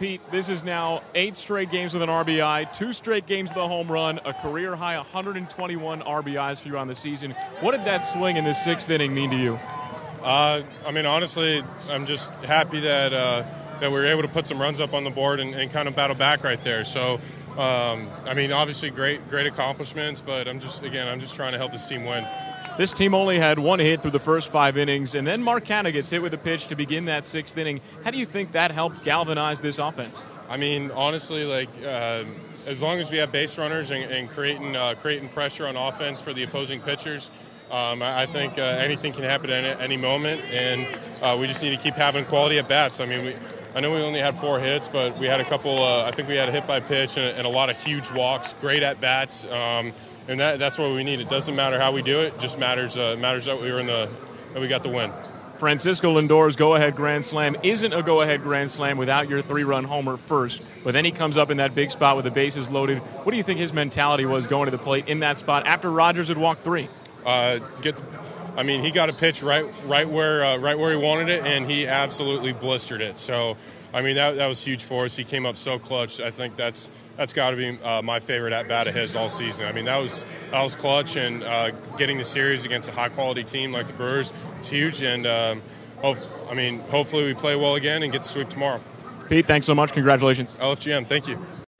Pete, this is now eight straight games with an RBI, two straight games with a home run, a career high 121 RBIs for you on the season. What did that swing in the sixth inning mean to you? Uh, I mean, honestly, I'm just happy that uh, that we were able to put some runs up on the board and, and kind of battle back right there. So, um, I mean, obviously, great great accomplishments, but I'm just again, I'm just trying to help this team win. This team only had one hit through the first five innings, and then Mark Canha gets hit with a pitch to begin that sixth inning. How do you think that helped galvanize this offense? I mean, honestly, like uh, as long as we have base runners and, and creating uh, creating pressure on offense for the opposing pitchers, um, I, I, think uh, anything can happen at any, any moment, and uh, we just need to keep having quality at bats. I mean, we, I know we only had four hits, but we had a couple. Uh, I think we had a hit by pitch and, and, a lot of huge walks, great at bats. Um, and that, that's what we need. It doesn't matter how we do it; just matters uh, matters that we were in the that we got the win. Francisco Lindor's go-ahead grand slam isn't a go-ahead grand slam without your three-run homer first. But then he comes up in that big spot with the bases loaded. What do you think his mentality was going to the plate in that spot after Rogers had walked three? Uh, get, the, I mean, he got a pitch right right where uh, right where he wanted it, and he absolutely blistered it. So I mean, that, that was huge for us. He came up so clutch. I think that's that's got to be uh, my favorite at bat of his all season. I mean, that was that was clutch, and uh, getting the series against a high quality team like the Brewers, it's huge. And um, hope, I mean, hopefully we play well again and get the sweep tomorrow. Pete, thanks so much. Congratulations. LFGM, thank you.